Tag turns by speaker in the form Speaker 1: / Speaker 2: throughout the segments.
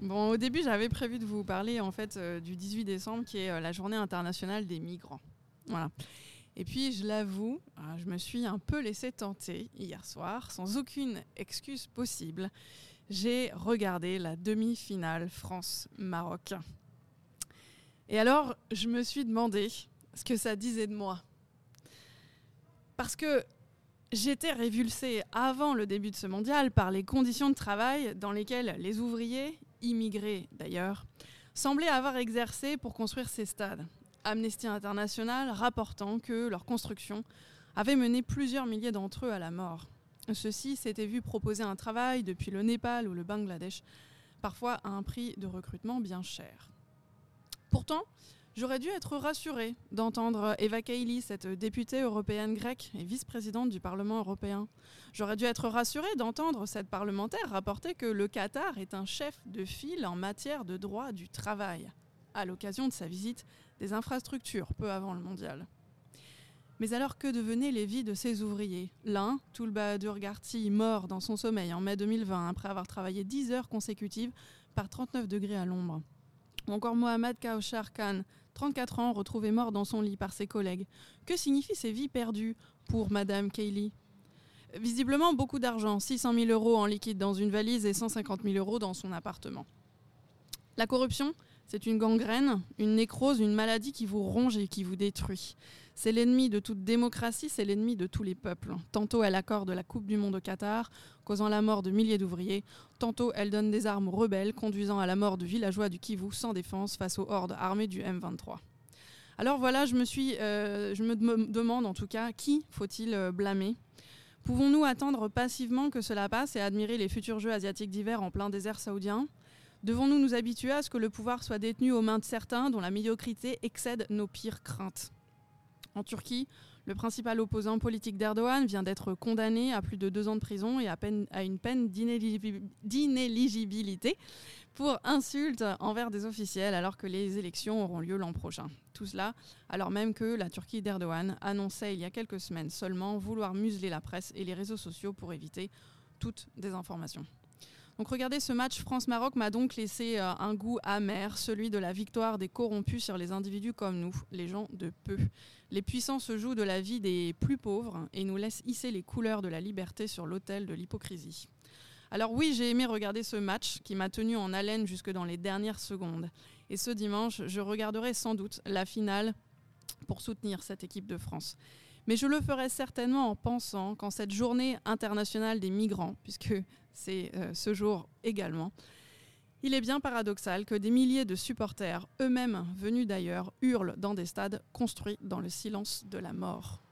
Speaker 1: Bon, au début, j'avais prévu de vous parler en fait euh, du 18 décembre, qui est euh, la Journée internationale des migrants. Voilà. Et puis, je l'avoue, euh, je me suis un peu laissé tenter hier soir, sans aucune excuse possible. J'ai regardé la demi-finale France-Maroc. Et alors, je me suis demandé ce que ça disait de moi. Parce que j'étais révulsée avant le début de ce mondial par les conditions de travail dans lesquelles les ouvriers, immigrés d'ailleurs, semblaient avoir exercé pour construire ces stades. Amnesty International rapportant que leur construction avait mené plusieurs milliers d'entre eux à la mort. Ceux-ci s'étaient vus proposer un travail depuis le Népal ou le Bangladesh, parfois à un prix de recrutement bien cher. Pourtant, j'aurais dû être rassurée d'entendre Eva Kaili, cette députée européenne grecque et vice-présidente du Parlement européen. J'aurais dû être rassurée d'entendre cette parlementaire rapporter que le Qatar est un chef de file en matière de droit du travail, à l'occasion de sa visite des infrastructures peu avant le mondial. Mais alors que devenaient les vies de ces ouvriers? L'un, Toulbahadur Garti, mort dans son sommeil en mai 2020 après avoir travaillé 10 heures consécutives par 39 degrés à l'ombre. Encore Mohamed Kaushar Khan, 34 ans, retrouvé mort dans son lit par ses collègues. Que signifient ces vies perdues pour Madame Kaylee Visiblement beaucoup d'argent, 600 000 euros en liquide dans une valise et 150 000 euros dans son appartement. La corruption, c'est une gangrène, une nécrose, une maladie qui vous ronge et qui vous détruit. C'est l'ennemi de toute démocratie, c'est l'ennemi de tous les peuples. Tantôt elle accorde la Coupe du Monde au Qatar, causant la mort de milliers d'ouvriers. Tantôt elle donne des armes rebelles, conduisant à la mort de villageois du Kivu sans défense face aux hordes armées du M23. Alors voilà, je me, suis, euh, je me demande en tout cas, qui faut-il euh, blâmer? Pouvons-nous attendre passivement que cela passe et admirer les futurs Jeux asiatiques d'hiver en plein désert saoudien? Devons-nous nous habituer à ce que le pouvoir soit détenu aux mains de certains dont la médiocrité excède nos pires craintes? En Turquie, le principal opposant politique d'Erdogan vient d'être condamné à plus de deux ans de prison et à, une peine d'inéligibilité pour insulte envers des officiels alors que les élections auront lieu l'an prochain. Tout cela alors même que la Turquie d'Erdogan annonçait il y a quelques semaines seulement vouloir museler la presse et les réseaux sociaux pour éviter toute désinformation. Donc regarder ce match France-Maroc m'a donc laissé euh, un goût amer, celui de la victoire des corrompus sur les individus comme nous, les gens de peu. Les puissants se jouent de la vie des plus pauvres et nous laissent hisser les couleurs de la liberté sur l'autel de l'hypocrisie. Alors oui, j'ai aimé regarder ce match qui m'a tenu en haleine jusque dans les dernières secondes. Et ce dimanche, je regarderai sans doute la finale pour soutenir cette équipe de France. Mais je le ferai certainement en pensant qu'en cette journée internationale des migrants, puisque c'est euh, ce jour également, il est bien paradoxal que des milliers de supporters, eux-mêmes venus d'ailleurs, hurlent dans des stades construits dans le silence de la mort.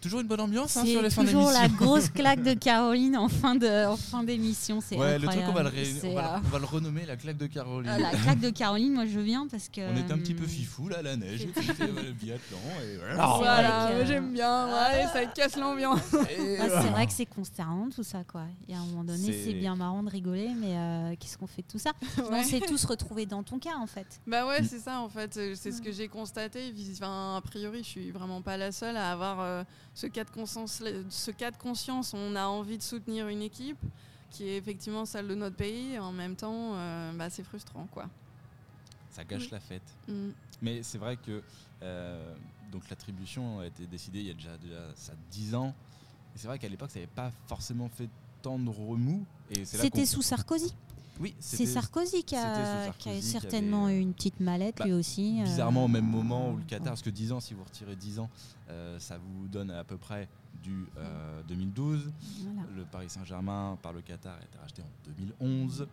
Speaker 2: Toujours une bonne ambiance hein, sur les fins
Speaker 3: d'émission. Toujours la grosse claque de Caroline en fin de fin d'émission, c'est
Speaker 2: ouais,
Speaker 3: le truc
Speaker 2: on va le, on va, euh, on va le, renommer la claque de Caroline.
Speaker 3: Euh, la claque de Caroline, moi je viens parce que.
Speaker 2: On est un petit peu fifou là, la neige, le biathlon et
Speaker 1: voilà. voilà j'aime bien, ouais, ça casse l'ambiance.
Speaker 3: Ah, c'est vrai que c'est consternant tout ça quoi. Et à un moment donné, c'est bien marrant de rigoler, mais euh, qu'est-ce qu'on fait de tout ça? On s'est tous retrouvés dans ton cas en fait.
Speaker 1: Bah ouais, c'est ça en fait, c'est ce que j'ai constaté. Enfin, a priori, je suis vraiment pas la seule à avoir ce cas, de conscience, ce cas de conscience, on a envie de soutenir une équipe qui est effectivement celle de notre pays, et en même temps, euh, bah, c'est frustrant. quoi.
Speaker 2: Ça gâche la fête. Mm. Mais c'est vrai que euh, donc l'attribution a été décidée il y a déjà, déjà ça 10 ans. Et c'est vrai qu'à l'époque, ça n'avait pas forcément fait tant de remous.
Speaker 3: C'était sous Sarkozy
Speaker 2: oui,
Speaker 3: c'est Sarkozy qui a, certainement eu une petite mallette lui bah, aussi.
Speaker 2: Euh. Bizarrement au même moment où le Qatar, parce que 10 ans, si vous retirez 10 ans, euh, ça vous donne à peu près du 2012. Euh, le Paris Saint-Germain par le Qatar a été racheté en 2011.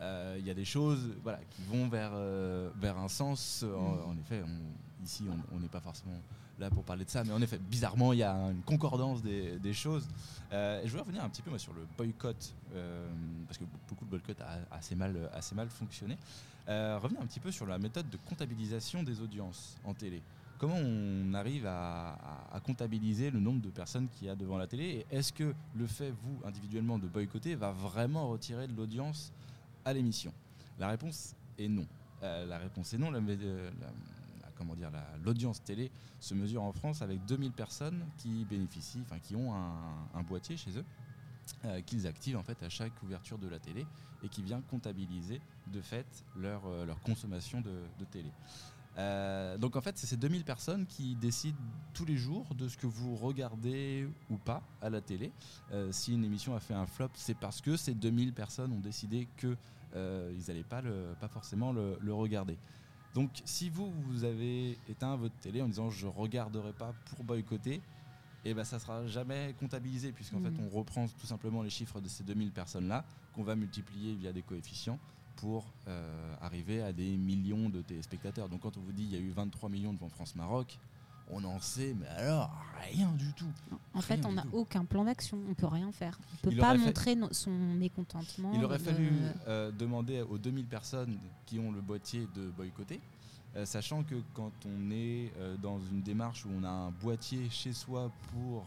Speaker 2: Il y a des choses voilà, qui vont vers, vers un sens. En, mm. effet, ici, on n'est pas forcément là pour parler de ça, mais en effet, bizarrement, il y a une concordance des, choses. Euh, je voudrais revenir un petit peu moi, sur le boycott, euh, parce que beaucoup de boycott a assez mal, assez mal fonctionné. Euh, revenir un petit peu sur la méthode de comptabilisation des audiences en télé. Comment on arrive à, comptabiliser le nombre de personnes qu'il y a devant la télé? Et est-ce que le fait, vous, individuellement, de boycotter va vraiment retirer de l'audience l'émission La réponse est non. la réponse est non. La, la, l'audience télé se mesure en France avec 2000 personnes qui bénéficient, enfin qui ont un, boîtier chez eux. qu'ils activent en fait à chaque ouverture de la télé et qui vient comptabiliser de fait leur, consommation de télé. Euh, donc en fait, c'est ces 2000 personnes qui décident tous les jours de ce que vous regardez ou pas à la télé. Euh, si une émission a fait un flop, c'est parce que ces 2000 personnes ont décidé qu'ils euh, n'allaient pas, pas forcément le, regarder. Donc si vous, vous avez éteint votre télé en disant je regarderai pas pour boycotter, et eh ben ça sera jamais comptabilisé puisqu'en fait mmh. on reprend tout simplement les chiffres de ces 2000 personnes là qu'on va multiplier via des coefficients pour euh, arriver à des millions de téléspectateurs. Donc quand on vous dit qu'il y a eu 23 millions devant France-Maroc, on en sait, mais alors rien du tout.
Speaker 3: En fait, on n'a aucun plan d'action, on peut rien faire. On peut pas montrer son mécontentement.
Speaker 2: Il aurait fallu euh, demander aux 2000 personnes qui ont le boîtier de boycotter, euh, sachant que quand on est dans une démarche où on a un boîtier chez soi pour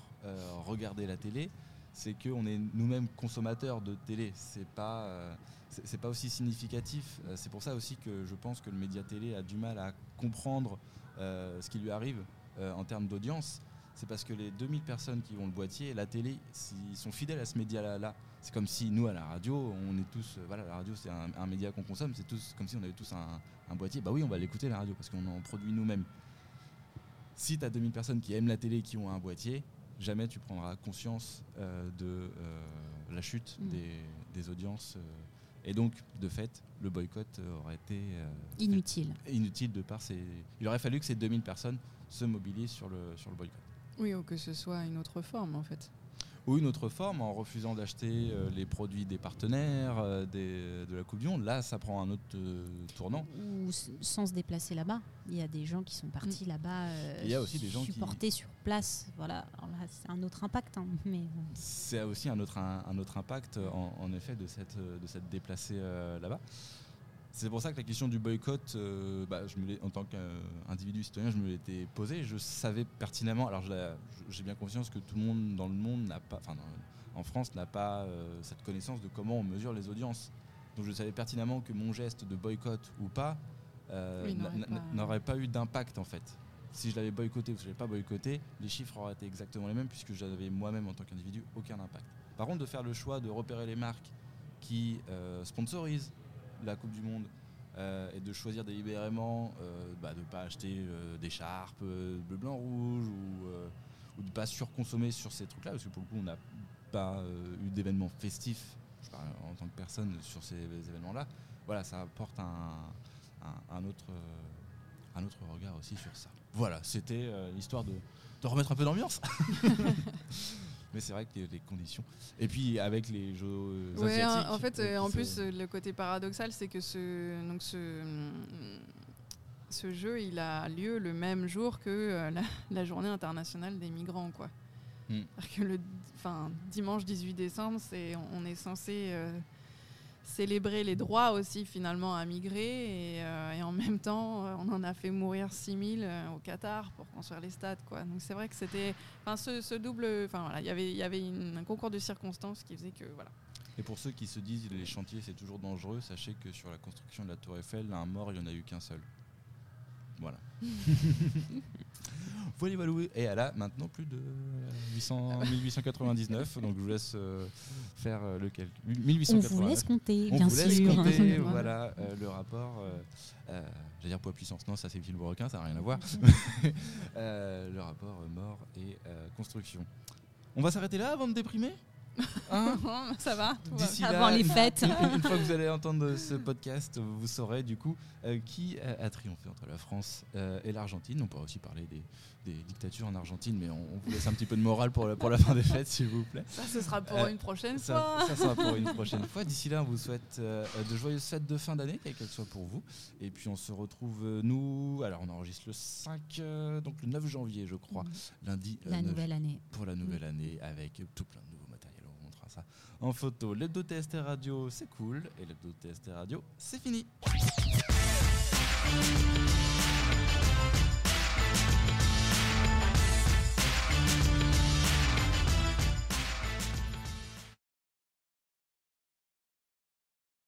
Speaker 2: regarder la télé, c'est qu'on est nous-mêmes consommateurs de télé. C'est pas c'est pas aussi significatif. Euh, c'est pour ça aussi que je pense que le média télé a du mal à comprendre euh, ce qui lui arrive euh, en termes d'audience. C'est parce que les 2000 personnes qui vont le boîtier, la télé, s'ils sont fidèles à ce média-là, c'est comme si nous à la radio, on est tous, voilà, la radio c'est un, média qu'on consomme, c'est tous comme si on avait tous un, boîtier. Bah oui, on va l'écouter la radio parce qu'on en produit nous-mêmes. Si tu as 2000 personnes qui aiment la télé qui ont un boîtier, jamais tu prendras conscience de la chute mmh. des, audiences et donc, de fait, le boycott aurait été euh,
Speaker 3: inutile.
Speaker 2: Inutile de par ces. Il aurait fallu que ces 2000 personnes se mobilisent sur le, sur le boycott.
Speaker 1: Oui, ou que ce soit une autre forme en fait
Speaker 2: ou une autre forme en refusant d'acheter euh, les produits des partenaires euh, de la Coupe du Monde. Là, ça prend un autre euh, tournant.
Speaker 3: Ou sans se déplacer là-bas. Il y a des gens qui sont partis mm. là-bas Il y a aussi des gens supportés sur place. Voilà, c'est un autre impact. Hein, mais...
Speaker 2: C'est aussi un autre, un, autre impact, en, effet, de cette, de cette déplacée là-bas. C'est pour ça que la question du boycott, euh, bah, je me en tant qu'individu citoyen, je me l'étais posée. Je savais pertinemment, alors j'ai bien conscience que tout le monde dans le monde n'a pas, enfin en France n'a pas euh, cette connaissance de comment on mesure les audiences. Donc je savais pertinemment que mon geste de boycott ou pas euh, n'aurait pas, eu d'impact en fait. Si je l'avais boycotté ou si je l'avais pas boycotté, les chiffres auraient été exactement les mêmes puisque j'avais moi-même en tant qu'individu aucun impact. Par contre, de faire le choix de repérer les marques qui sponsorisent la Coupe du Monde euh, et de choisir délibérément euh, bah, de ne pas acheter euh, des charpes bleu, blanc, rouge ou, de ne pas surconsommer sur ces trucs-là, parce que pour le coup, on n'a pas eu d'événements festifs, en tant que personne, sur ces événements-là. Voilà, ça apporte un, autre, un autre regard aussi sur ça. Voilà, c'était l'histoire de, de remettre un peu d'ambiance. mais c'est vrai que les conditions. Et puis avec les jeux euh,
Speaker 1: ouais, En, fait, euh, en plus, le côté paradoxal, c'est que ce, donc ce, ce jeu, il a lieu le même jour que euh, la, journée internationale des migrants, quoi. Hmm. Que le, enfin, dimanche 18 décembre, c'est, on est censé célébrer les droits aussi finalement à migrer. Et, euh, en même temps euh, on en a fait mourir 6000 euh, au Qatar pour construire les stades quoi. Donc c'est vrai que c'était enfin ce, double enfin voilà il y avait il y avait un concours de circonstances qui faisait que voilà.
Speaker 2: Et pour ceux qui se disent les chantiers c'est toujours dangereux sachez que sur la construction de la tour Eiffel un mort il n'y en a eu qu'un seul. Voilà Voilà, voilà. Et elle a maintenant plus de 800, 1899. donc je vous laisse euh, faire euh, le calcul. 1899.
Speaker 3: On vous laisse compter,
Speaker 2: On
Speaker 3: bien
Speaker 2: vous laisse compter, voilà, euh, le rapport. J'allais dire poids puissance, non, ça c'est le film requin, ça n'a rien à voir. le rapport mort et construction. On va s'arrêter là avant de déprimer?
Speaker 1: Hein ça va
Speaker 3: Avant les fêtes.
Speaker 2: Une, fois que vous allez entendre ce podcast, vous saurez du coup euh, qui a, triomphé entre la France euh, et l'Argentine. On pourra aussi parler des, dictatures en Argentine, mais on, vous laisse un petit peu de morale pour la, pour la fin des fêtes, s'il vous plaît.
Speaker 1: Ça, ce sera pour euh, une prochaine
Speaker 2: fois. Ça sera pour une prochaine fois. D'ici là, on vous souhaite de joyeuses fêtes de fin d'année, quelles qu'elles soient pour vous. Et puis on se retrouve, nous, alors on enregistre le 5, donc le 9 janvier, je crois, mmh. lundi.
Speaker 3: La nouvelle année.
Speaker 2: Pour la nouvelle mmh. année, avec tout plein de en photo. L'hebdo TST Radio, c'est cool. Et l'hebdo TST Radio, c'est fini.